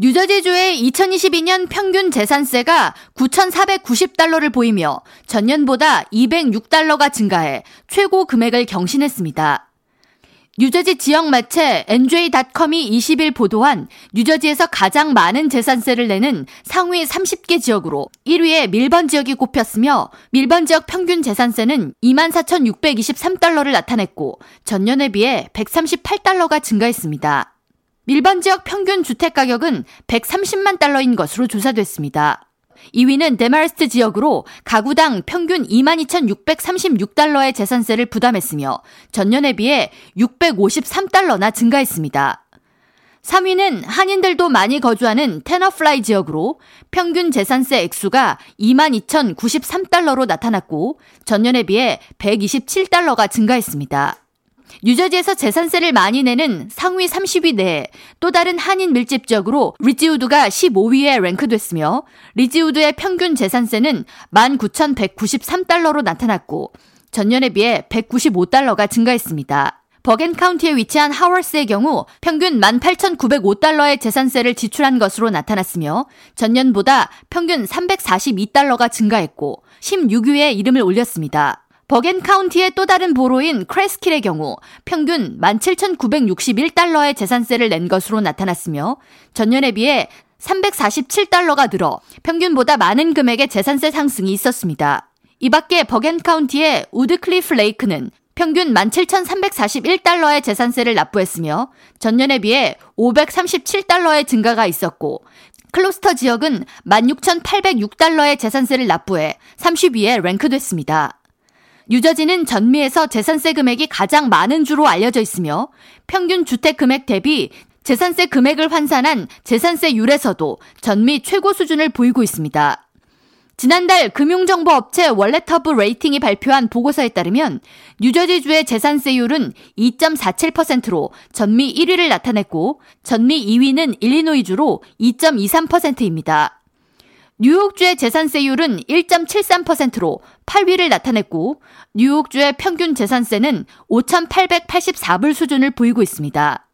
뉴저지주의 2022년 평균 재산세가 9,490달러를 보이며 전년보다 206달러가 증가해 최고 금액을 경신했습니다. 뉴저지 지역 매체 NJ.com이 20일 보도한 뉴저지에서 가장 많은 재산세를 내는 상위 30개 지역으로 1위에 밀번 지역이 꼽혔으며 밀번 지역 평균 재산세는 24,623달러를 나타냈고 전년에 비해 138달러가 증가했습니다. 밀번 지역 평균 주택 가격은 130만 달러인 것으로 조사됐습니다. 2위는 데마르스트 지역으로 가구당 평균 22,636달러의 재산세를 부담했으며 전년에 비해 653달러나 증가했습니다. 3위는 한인들도 많이 거주하는 테너플라이 지역으로 평균 재산세 액수가 22,093달러로 나타났고 전년에 비해 127달러가 증가했습니다. 뉴저지에서 재산세를 많이 내는 상위 30위 내에 또 다른 한인 밀집 지역으로 리지우드가 15위에 랭크됐으며 리지우드의 평균 재산세는 19,193달러로 나타났고 전년에 비해 195달러가 증가했습니다. 버겐 카운티에 위치한 하워스의 경우 평균 18,905달러의 재산세를 지출한 것으로 나타났으며 전년보다 평균 342달러가 증가했고 16위에 이름을 올렸습니다. 버겐 카운티의 또 다른 borough인 크레스킬의 경우 평균 17,961달러의 재산세를 낸 것으로 나타났으며 전년에 비해 347달러가 늘어 평균보다 많은 금액의 재산세 상승이 있었습니다. 이 밖에 버겐 카운티의 우드클리프 레이크는 평균 17,341달러의 재산세를 납부했으며 전년에 비해 537달러의 증가가 있었고 클로스터 지역은 16,806달러의 재산세를 납부해 30위에 랭크됐습니다. 뉴저지는 전미에서 재산세 금액이 가장 많은 주로 알려져 있으며 평균 주택 금액 대비 재산세 금액을 환산한 재산세율에서도 전미 최고 수준을 보이고 있습니다. 지난달 금융정보업체 월렛허브 레이팅이 발표한 보고서에 따르면 뉴저지주의 재산세율은 2.47%로 전미 1위를 나타냈고 전미 2위는 일리노이주로 2.23%입니다. 뉴욕주의 재산세율은 1.73%로 8위를 나타냈고 뉴욕주의 평균 재산세는 5,884불 수준을 보이고 있습니다.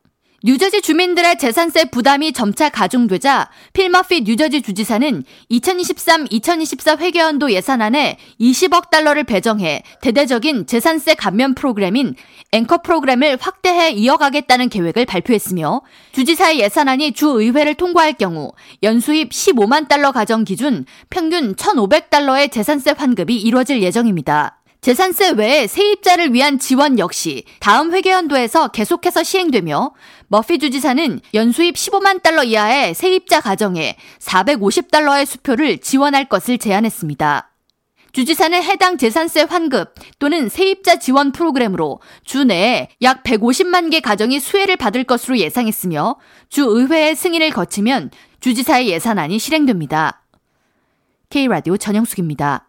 뉴저지 주민들의 재산세 부담이 점차 가중되자 필머피 뉴저지 주지사는 2023-2024 회계연도 예산안에 20억 달러를 배정해 대대적인 재산세 감면 프로그램인 앵커 프로그램을 확대해 이어가겠다는 계획을 발표했으며 주지사의 예산안이 주의회를 통과할 경우 연수입 15만 달러 가정 기준 평균 1,500달러의 재산세 환급이 이뤄질 예정입니다. 재산세 외에 세입자를 위한 지원 역시 다음 회계연도에서 계속해서 시행되며 머피 주지사는 연수입 15만 달러 이하의 세입자 가정에 450달러의 수표를 지원할 것을 제안했습니다. 주지사는 해당 재산세 환급 또는 세입자 지원 프로그램으로 주 내에 약 150만 개 가정이 수혜를 받을 것으로 예상했으며 주 의회의 승인을 거치면 주지사의 예산안이 실행됩니다. K라디오 전영숙입니다.